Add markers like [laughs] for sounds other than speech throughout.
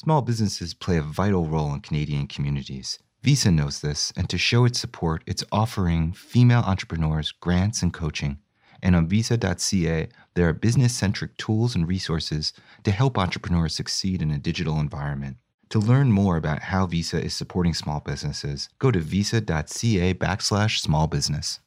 Small businesses play a vital role in Canadian communities. Visa knows this, and to show its support, it's offering female entrepreneurs grants and coaching. And on visa.ca, there are business centric tools and resources to help entrepreneurs succeed in a digital environment. To learn more about how Visa is supporting small businesses, go to visa.ca backslash small business.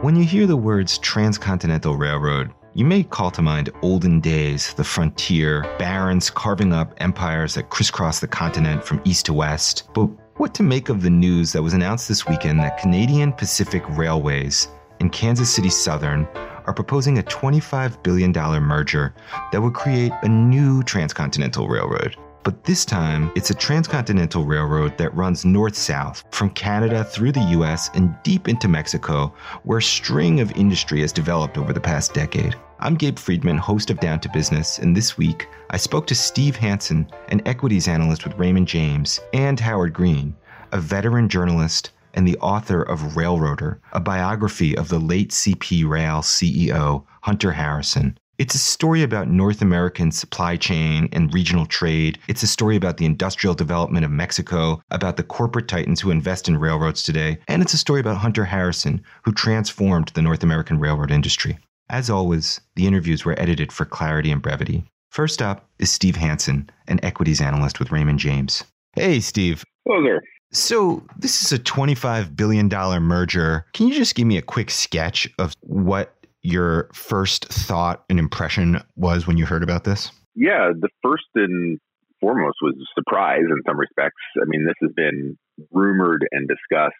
When you hear the words transcontinental railroad, you may call to mind olden days, the frontier, barons carving up empires that crisscross the continent from east to west. But what to make of the news that was announced this weekend that Canadian Pacific Railways and Kansas City Southern are proposing a $25 billion merger that would create a new transcontinental railroad. But this time, it's a transcontinental railroad that runs north south from Canada through the US and deep into Mexico, where a string of industry has developed over the past decade. I'm Gabe Friedman, host of Down to Business, and this week I spoke to Steve Hansen, an equities analyst with Raymond James, and Howard Green, a veteran journalist and the author of Railroader, a biography of the late CP Rail CEO, Hunter Harrison. It's a story about North American supply chain and regional trade. It's a story about the industrial development of Mexico, about the corporate titans who invest in railroads today, and it's a story about Hunter Harrison, who transformed the North American railroad industry. As always, the interviews were edited for clarity and brevity. First up is Steve Hansen, an equities analyst with Raymond James. Hey, Steve. Hello there. So, this is a $25 billion merger. Can you just give me a quick sketch of what your first thought and impression was when you heard about this? Yeah, the first and foremost was surprise in some respects. I mean, this has been rumored and discussed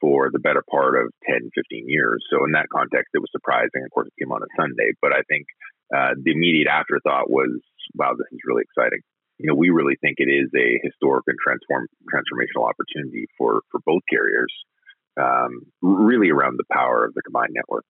for the better part of 10, 15 years. So, in that context, it was surprising. Of course, it came on a Sunday, but I think uh, the immediate afterthought was, wow, this is really exciting. You know, we really think it is a historic and transform transformational opportunity for for both carriers, um, really around the power of the combined network.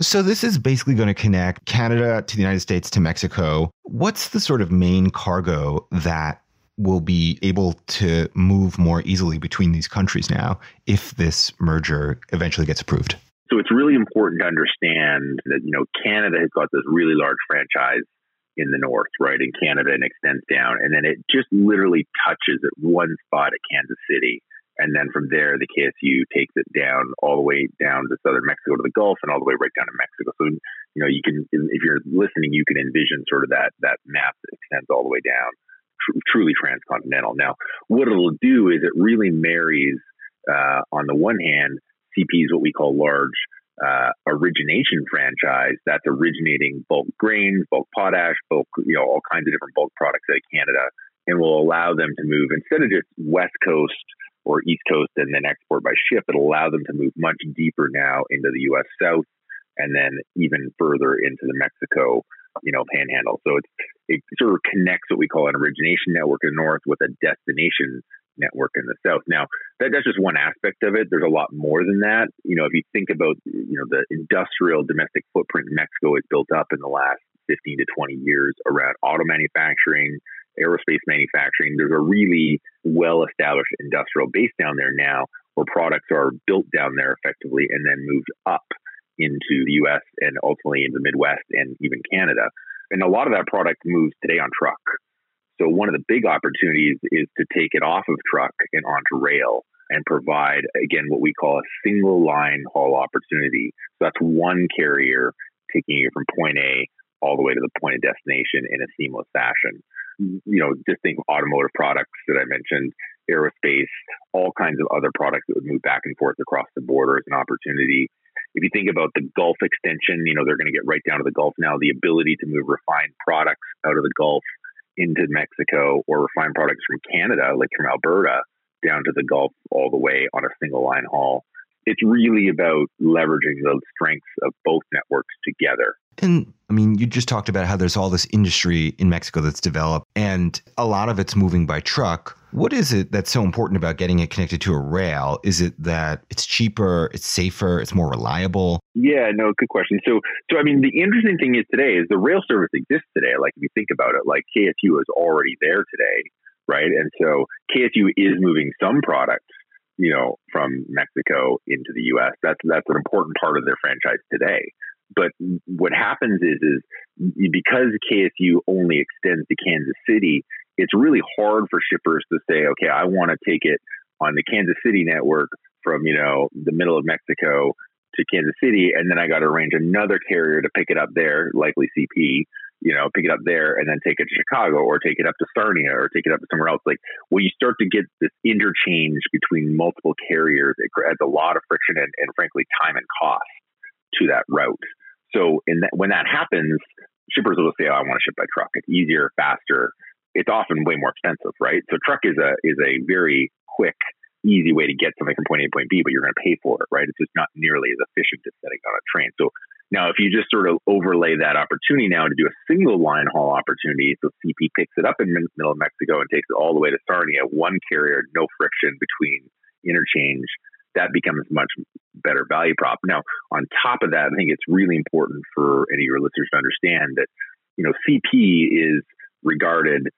So this is basically going to connect Canada to the United States to Mexico. What's the sort of main cargo that will be able to move more easily between these countries now if this merger eventually gets approved? So it's really important to understand that you know Canada has got this really large franchise in the north, right? In Canada and extends down, and then it just literally touches at one spot at Kansas City and then from there, the KSU takes it down all the way down to southern Mexico to the Gulf, and all the way right down to Mexico. So you know, you can, if you're listening, you can envision sort of that that map that extends all the way down, tr- truly transcontinental. Now, what it'll do is it really marries, uh, on the one hand, CP's what we call large uh, origination franchise that's originating bulk grains, bulk potash, bulk, you know, all kinds of different bulk products out of Canada, and will allow them to move instead of just West Coast or East Coast and then export by ship. It'll allow them to move much deeper now into the U.S. South and then even further into the Mexico, you know, panhandle. So it's, it sort of connects what we call an origination network in the north with a destination network in the south. Now, that, that's just one aspect of it. There's a lot more than that. You know, if you think about, you know, the industrial domestic footprint Mexico has built up in the last 15 to 20 years around auto manufacturing, aerospace manufacturing. There's a really well established industrial base down there now where products are built down there effectively and then moved up into the US and ultimately into the Midwest and even Canada. And a lot of that product moves today on truck. So one of the big opportunities is to take it off of truck and onto rail and provide again what we call a single line haul opportunity. So that's one carrier taking you from point A all the way to the point of destination in a seamless fashion you know, just think automotive products that I mentioned, aerospace, all kinds of other products that would move back and forth across the border as an opportunity. If you think about the Gulf extension, you know, they're going to get right down to the Gulf now. The ability to move refined products out of the Gulf into Mexico or refined products from Canada, like from Alberta, down to the Gulf all the way on a single line haul. It's really about leveraging the strengths of both networks together and I mean, you just talked about how there's all this industry in Mexico that's developed, and a lot of it's moving by truck. What is it that's so important about getting it connected to a rail? Is it that it's cheaper, it's safer, it's more reliable? Yeah, no, good question. So, so I mean, the interesting thing is today is the rail service exists today. Like if you think about it, like KSU is already there today, right? And so KSU is moving some products you know, from Mexico into the U.S. That's that's an important part of their franchise today. But what happens is, is because KSU only extends to Kansas City, it's really hard for shippers to say, okay, I want to take it on the Kansas City network from, you know, the middle of Mexico to Kansas City, and then I got to arrange another carrier to pick it up there, likely CP, you know, pick it up there and then take it to Chicago or take it up to Sarnia or take it up to somewhere else. Like when you start to get this interchange between multiple carriers, it adds a lot of friction and, and frankly, time and cost to that route. So in that, when that happens, shippers will say, oh, I want to ship by truck. It's easier, faster. It's often way more expensive, right? So truck is a, is a very quick easy way to get something from point A to point B, but you're going to pay for it, right? It's just not nearly as efficient as setting on a train. So now, if you just sort of overlay that opportunity now to do a single line haul opportunity, so CP picks it up in middle of Mexico and takes it all the way to Sarnia, one carrier, no friction between interchange, that becomes much better value prop. Now, on top of that, I think it's really important for any of your listeners to understand that, you know, CP is regarded,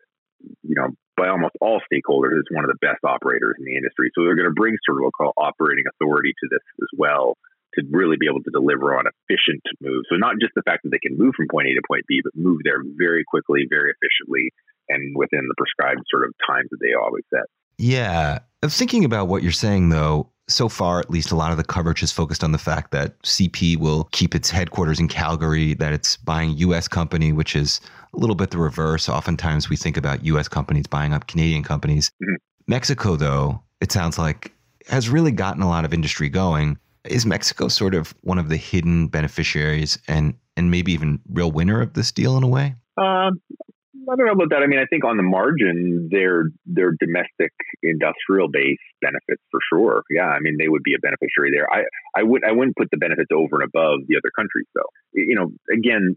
you know, by almost all stakeholders as one of the best operators in the industry. So they're going to bring sort of what call operating authority to this as well to really be able to deliver on efficient moves. So not just the fact that they can move from point A to point B, but move there very quickly, very efficiently, and within the prescribed sort of times that they always set. Yeah. Thinking about what you're saying, though, so far, at least, a lot of the coverage has focused on the fact that CP will keep its headquarters in Calgary, that it's buying U.S. company, which is a little bit the reverse. Oftentimes, we think about U.S. companies buying up Canadian companies. Mm-hmm. Mexico, though, it sounds like has really gotten a lot of industry going. Is Mexico sort of one of the hidden beneficiaries and and maybe even real winner of this deal in a way? Um, I don't know about that. I mean, I think on the margin, their their domestic industrial base benefits for sure. Yeah, I mean, they would be a beneficiary there. I I would I wouldn't put the benefits over and above the other countries, though. You know, again,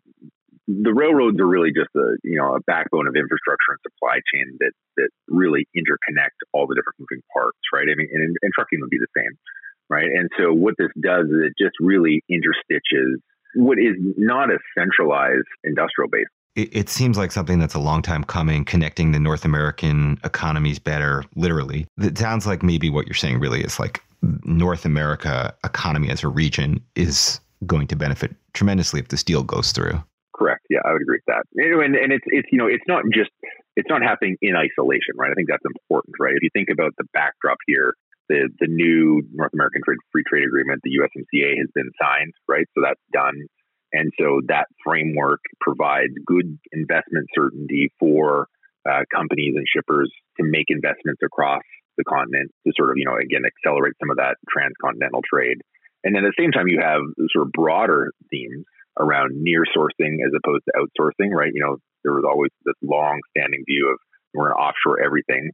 the railroads are really just a you know a backbone of infrastructure and supply chain that that really interconnect all the different moving parts, right? I mean, and, and trucking would be the same right? And so what this does is it just really interstitches what is not a centralized industrial base. It, it, seems like something that's a long time coming, connecting the North American economies better, literally. It sounds like maybe what you're saying really is like North America economy as a region is going to benefit tremendously if this deal goes through. Correct. Yeah, I would agree with that. And, and it's it's you know it's not just it's not happening in isolation, right? I think that's important, right? If you think about the backdrop here, the the new North American Trade, Free Trade Agreement, the USMCA, has been signed, right? So that's done, and so that framework provides good investment certainty for uh, companies and shippers to make investments across the continent to sort of you know again accelerate some of that transcontinental trade. And then at the same time, you have sort of broader themes around near sourcing as opposed to outsourcing, right? You know, there was always this long standing view of we're going to offshore everything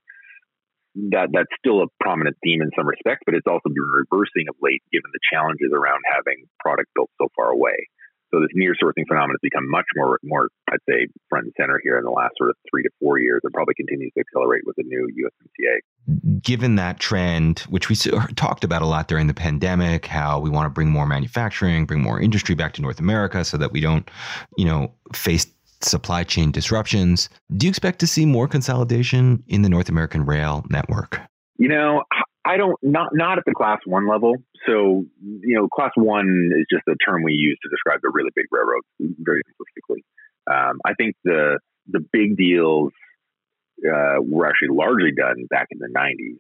that that's still a prominent theme in some respect, but it's also been reversing of late given the challenges around having product built so far away. So this near sourcing phenomenon has become much more, more I'd say, front and center here in the last sort of three to four years, and probably continues to accelerate with the new USMCA. Given that trend, which we talked about a lot during the pandemic, how we want to bring more manufacturing, bring more industry back to North America, so that we don't, you know, face supply chain disruptions. Do you expect to see more consolidation in the North American rail network? You know, I don't not not at the class one level. So you know, class one is just a term we use to describe the really big railroads, very simplistically. Um, I think the the big deals uh, were actually largely done back in the '90s.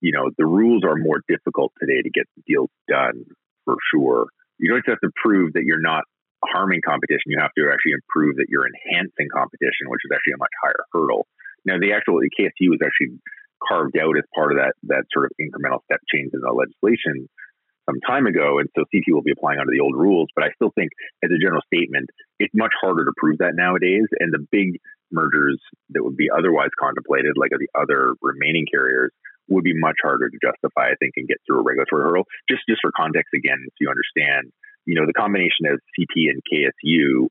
You know, the rules are more difficult today to get the deals done for sure. You don't have to prove that you're not harming competition, you have to actually improve that you're enhancing competition, which is actually a much higher hurdle. Now, the actual the KSU was actually carved out as part of that that sort of incremental step change in the legislation some time ago, and so CP will be applying under the old rules. But I still think, as a general statement, it's much harder to prove that nowadays. And the big mergers that would be otherwise contemplated, like the other remaining carriers, would be much harder to justify, I think, and get through a regulatory hurdle. Just just for context, again, if you understand, you know, the combination of CP and KSU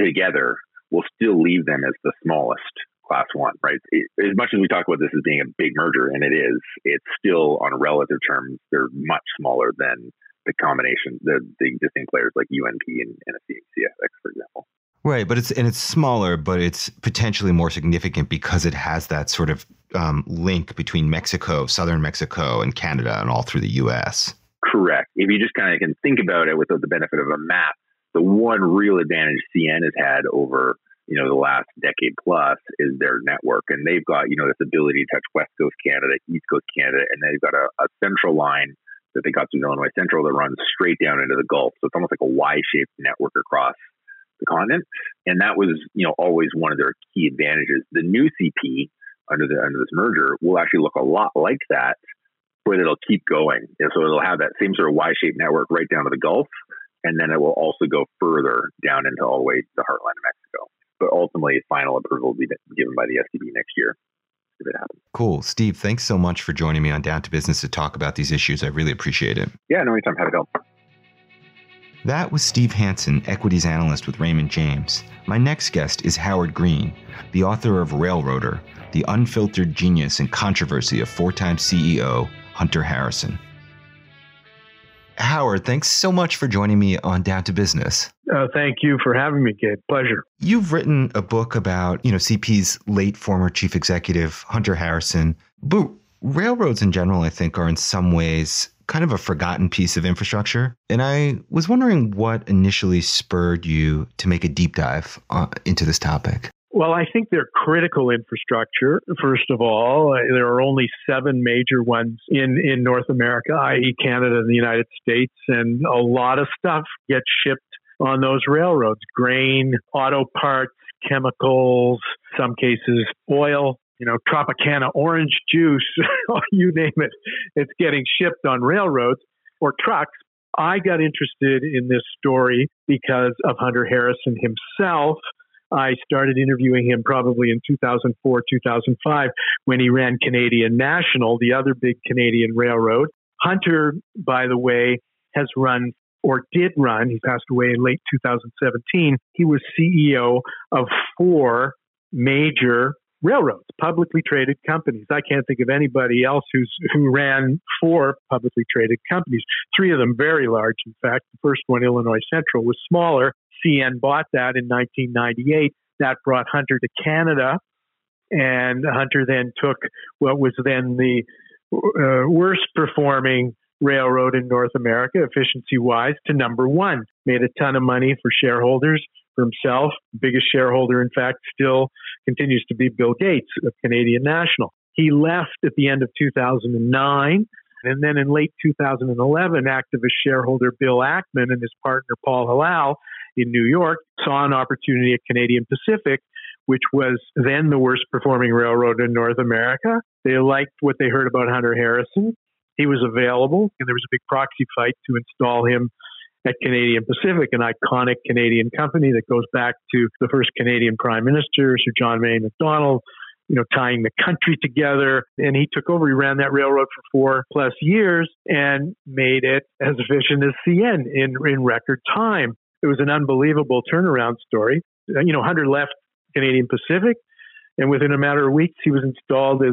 together will still leave them as the smallest class one, right? It, as much as we talk about this as being a big merger, and it is, it's still on relative terms, they're much smaller than the combination, the, the existing players like UNP and, and CSX, for example. Right, but it's and it's smaller, but it's potentially more significant because it has that sort of um, link between Mexico, southern Mexico, and Canada, and all through the U.S. Correct. If you just kind of can think about it without the benefit of a map, The one real advantage CN has had over you know the last decade plus is their network, and they've got you know this ability to touch West Coast Canada, East Coast Canada, and they've got a, a central line that they got through Illinois Central that runs straight down into the Gulf. So it's almost like a Y-shaped network across the continent, and that was you know always one of their key advantages. The new CP under the under this merger will actually look a lot like that, but it'll keep going. And so it'll have that same sort of Y-shaped network right down to the Gulf, and then it will also go further down into all the way to the heartland of Mexico. But ultimately, final approval will be given by the STB next year if it happens. Cool. Steve, thanks so much for joining me on Down to Business to talk about these issues. I really appreciate it. Yeah, no anytime. Have a help. That was Steve Hansen, equities analyst with Raymond James. My next guest is Howard Green, the author of Railroader, the unfiltered genius and controversy of four time CEO Hunter Harrison. Howard, thanks so much for joining me on Down to Business. Uh, thank you for having me, Gabe. Pleasure. You've written a book about, you know, CP's late former chief executive, Hunter Harrison. But railroads in general, I think, are in some ways kind of a forgotten piece of infrastructure. And I was wondering what initially spurred you to make a deep dive uh, into this topic. Well, I think they're critical infrastructure. First of all, uh, there are only seven major ones in, in North America, i.e., Canada and the United States, and a lot of stuff gets shipped on those railroads grain, auto parts, chemicals, some cases oil, you know, Tropicana orange juice, [laughs] you name it. It's getting shipped on railroads or trucks. I got interested in this story because of Hunter Harrison himself I started interviewing him probably in 2004, 2005 when he ran Canadian National, the other big Canadian railroad. Hunter, by the way, has run or did run, he passed away in late 2017. He was CEO of four major railroads, publicly traded companies. I can't think of anybody else who's who ran four publicly traded companies. Three of them very large. In fact, the first one, Illinois Central, was smaller. CN bought that in 1998. That brought Hunter to Canada, and Hunter then took what was then the uh, worst performing railroad in North America, efficiency wise, to number one. Made a ton of money for shareholders, for himself. Biggest shareholder, in fact, still continues to be Bill Gates of Canadian National. He left at the end of 2009. And then in late 2011, activist shareholder Bill Ackman and his partner Paul Hilal in New York saw an opportunity at Canadian Pacific, which was then the worst performing railroad in North America. They liked what they heard about Hunter Harrison. He was available, and there was a big proxy fight to install him at Canadian Pacific, an iconic Canadian company that goes back to the first Canadian Prime Minister, Sir John A. Macdonald, you know, tying the country together. And he took over. He ran that railroad for four plus years and made it as efficient as CN in, in record time. It was an unbelievable turnaround story. You know, Hunter left Canadian Pacific, and within a matter of weeks, he was installed as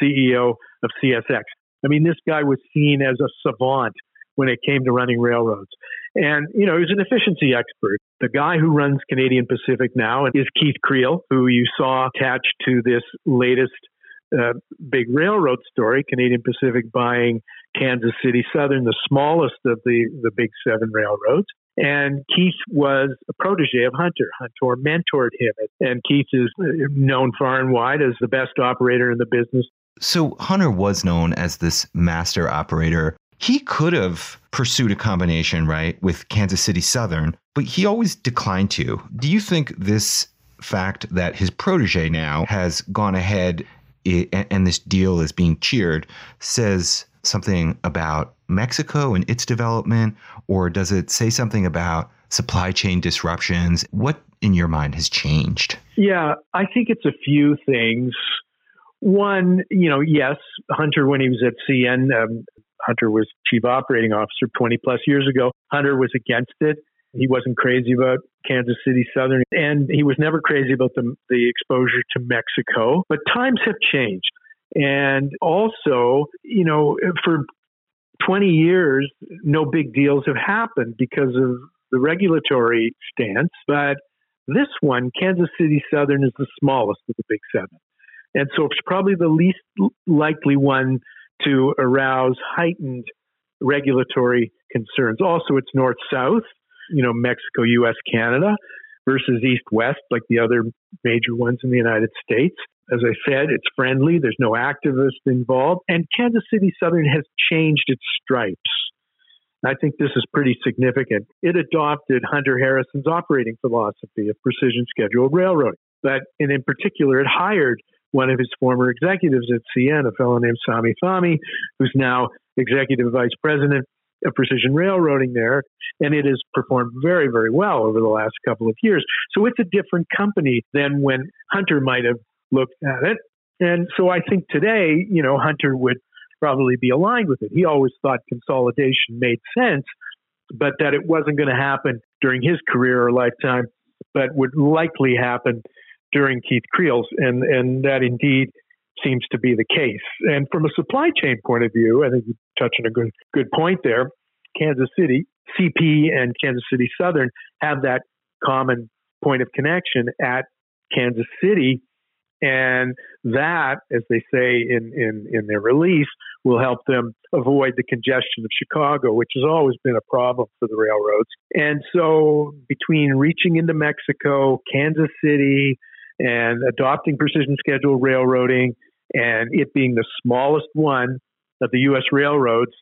CEO of CSX. I mean, this guy was seen as a savant when it came to running railroads. And, you know, he was an efficiency expert. The guy who runs Canadian Pacific now is Keith Creel, who you saw attached to this latest uh, big railroad story, Canadian Pacific buying Kansas City Southern, the smallest of the, the big seven railroads. And Keith was a protege of Hunter. Hunter mentored him. And Keith is uh, known far and wide as the best operator in the business. So Hunter was known as this master operator. He could have pursued a combination, right, with Kansas City Southern, but he always declined to. Do you think this fact that his protege now has gone ahead and this deal is being cheered says something about Mexico and its development, or does it say something about supply chain disruptions? What, in your mind, has changed? Yeah, I think it's a few things. One, you know, yes, Hunter, when he was at CN, um, Hunter was chief operating officer 20 plus years ago. Hunter was against it. He wasn't crazy about Kansas City Southern, and he was never crazy about the, the exposure to Mexico. But times have changed. And also, you know, for 20 years, no big deals have happened because of the regulatory stance. But this one, Kansas City Southern, is the smallest of the big seven. And so it's probably the least likely one to arouse heightened regulatory concerns. Also, it's north south. you know, Mexico, US, Canada versus East West, like the other major ones in the United States. As I said, it's friendly. There's no activists involved. And Kansas City Southern has changed its stripes. I think this is pretty significant. It adopted Hunter Harrison's operating philosophy of precision scheduled railroading. But and in particular, it hired one of his former executives at CN, a fellow named Sameh Fahmy, who's now executive vice president of precision railroading there, and it has performed very, very well over the last couple of years. So it's a different company than when Hunter might have looked at it. And so I think today, you know, Hunter would probably be aligned with it. He always thought consolidation made sense, but that it wasn't going to happen during his career or lifetime, but would likely happen during Keith Creel's, and and that indeed seems to be the case. And from a supply chain point of view, I think you touch on a good good point there. Kansas City, CP, and Kansas City Southern have that common point of connection at Kansas City. And that, as they say in, in, in their release, will help them avoid the congestion of Chicago, which has always been a problem for the railroads. And so, between reaching into Mexico, Kansas City, and adopting precision scheduled railroading, and it being the smallest one of the U.S. railroads,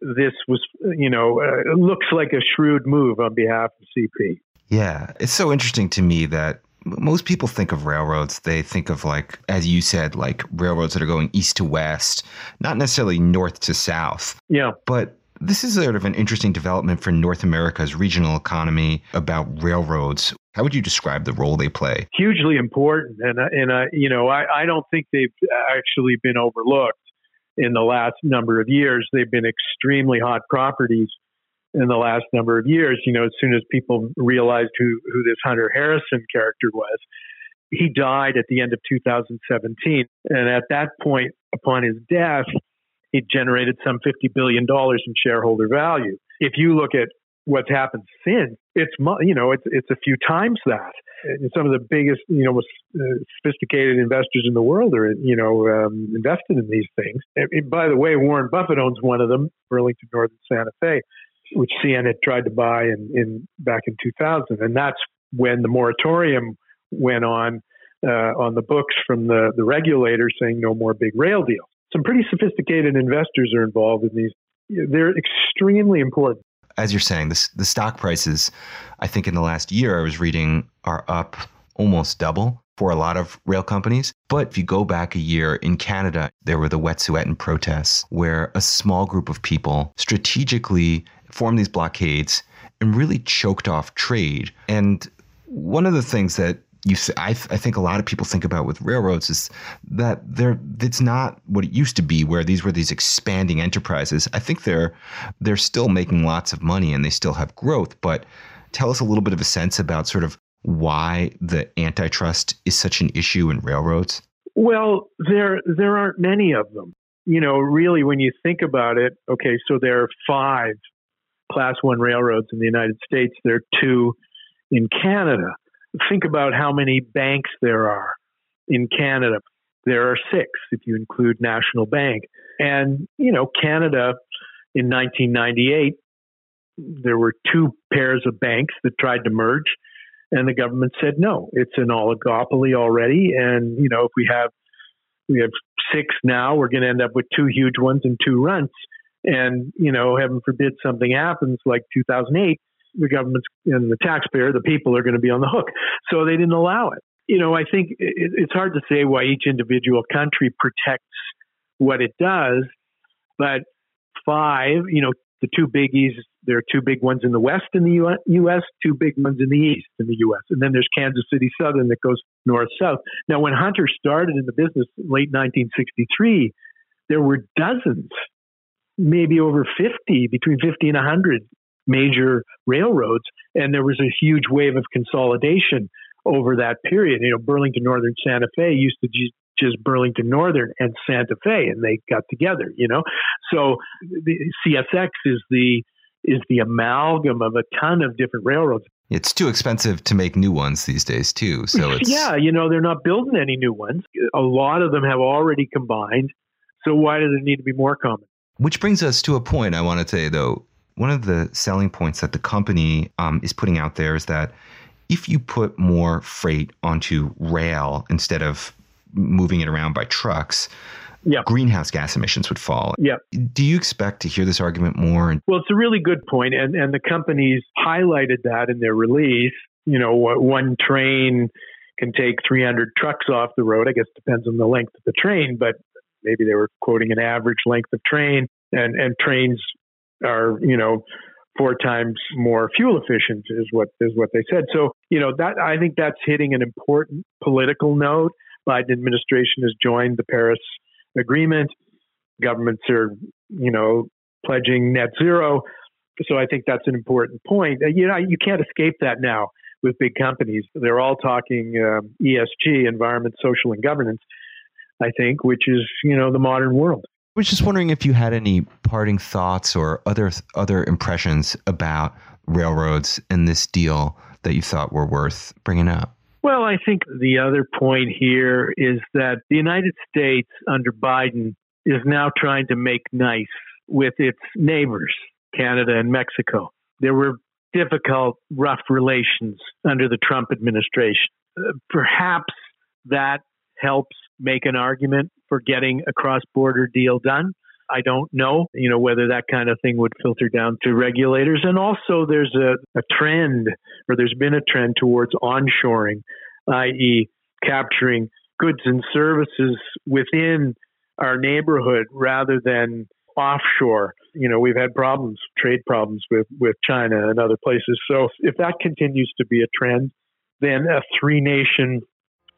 this was, you know, uh, looks like a shrewd move on behalf of CP. Yeah, it's so interesting to me that most people think of railroads, they think of like, as you said, like railroads that are going east to west, not necessarily north to south. Yeah. But this is sort of an interesting development for North America's regional economy about railroads. How would you describe the role they play? Hugely important, and and uh, you know I, I don't think they've actually been overlooked in the last number of years. They've been extremely hot properties in the last number of years. You know, as soon as people realized who who this Hunter Harrison character was, he died at the end of 2017, and at that point, upon his death, he generated some $50 billion in shareholder value. If you look at what's happened since, it's you know it's it's a few times that. And some of the biggest, you know, most uh, sophisticated investors in the world are, you know, um, invested in these things. And, by the way, Warren Buffett owns one of them, Burlington Northern Santa Fe, which CN had tried to buy in, in back in 2000, and that's when the moratorium went on uh, on the books from the the regulator saying no more big rail deals some pretty sophisticated investors are involved in these. They're extremely important. As you're saying, the, stock prices, I think in the last year I was reading, are up almost double for a lot of rail companies. But if you go back a year in Canada, there were the Wet'suwet'en protests where a small group of people strategically formed these blockades and really choked off trade. And one of the things that you I, I think a lot of people think about with railroads is that they're it's not what it used to be where these were these expanding enterprises. I think they're they're still making lots of money and they still have growth but tell us a little bit of a sense about sort of why the antitrust is such an issue in railroads. Well there there aren't many of them. You know really when you think about it okay so there are five class 1 railroads in the united states there are two in canada think about how many banks there are in Canada. There are six if you include National Bank. And, you know, Canada in 1998, there were two pairs of banks that tried to merge, and the government said no. It's an oligopoly already, and you know if we have we have six now, we're going to end up with two huge ones and two runts. And you know, heaven forbid something happens like 2008, the government and the taxpayer, the people, are going to be on the hook. So they didn't allow it. You know, I think it, it's hard to say why each individual country protects what it does, but five, you know, the two biggies, there are two big ones in the West in the U.S., two big ones in the East in the U.S., and then there's Kansas City Southern that goes north south. Now, when Hunter started in the business late 1963, there were dozens, maybe over 50, between 50 and 100 major railroads, and there was a huge wave of consolidation over that period. You know, Burlington Northern Santa Fe used to just Burlington Northern and Santa Fe, and they got together. You know, so the CSX is the is the amalgam of a ton of different railroads. It's too expensive to make new ones these days, too. So [laughs] it's yeah, you know, they're not building any new ones. A lot of them have already combined. So why does it need to be more common? Which brings us to a point I want to say, though one of the selling points that the company um, is putting out there is that if you put more freight onto rail instead of moving it around by trucks, Yep. greenhouse gas emissions would fall. Yep. Do you expect to hear this argument more? Well, it's a really good point, and and the companies highlighted that in their release. You know, one train can take 300 trucks off the road. I guess it depends on the length of the train, but maybe they were quoting an average length of train, and and trains are you know four times more fuel efficient is what is what they said. So you know that I think that's hitting an important political note. Biden administration has joined the Paris agreement. Governments are, you know, pledging net zero. So I think that's an important point. Uh, you know, you can't escape that now with big companies. They're all talking um, ESG, environment, social, and governance. I think, which is you know the modern world. I was just wondering if you had any parting thoughts or other other impressions about railroads and this deal that you thought were worth bringing up. Well, I think the other point here is that the United States under Biden is now trying to make nice with its neighbors, Canada and Mexico. There were difficult, rough relations under the Trump administration. Uh, perhaps that helps make an argument for getting a cross border deal done. I don't know, you know, whether that kind of thing would filter down to regulators. And also there's a, a trend, or there's been a trend towards onshoring, i.e., capturing goods and services within our neighborhood rather than offshore. You know, we've had problems, trade problems with, with China and other places. So if that continues to be a trend, then a three nation,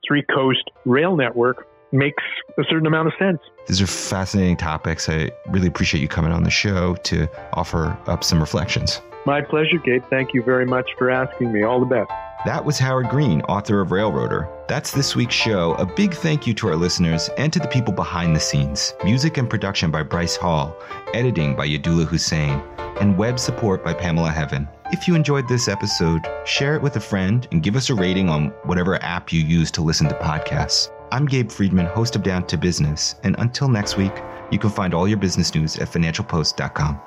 three coast rail network makes a certain amount of sense. These are fascinating topics. I really appreciate you coming on the show to offer up some reflections. My pleasure, Gabe. Thank you very much for asking me. All the best. That was Howard Green, author of Railroader. That's this week's show. A big thank you to our listeners and to the people behind the scenes. Music and production by Bryce Hall, editing by Yadula Hussein, and web support by Pamela Heaven. If you enjoyed this episode, share it with a friend and give us a rating on whatever app you use to listen to podcasts. I'm Gabe Friedman, host of Down to Business, and until next week, you can find all your business news at financialpost.com.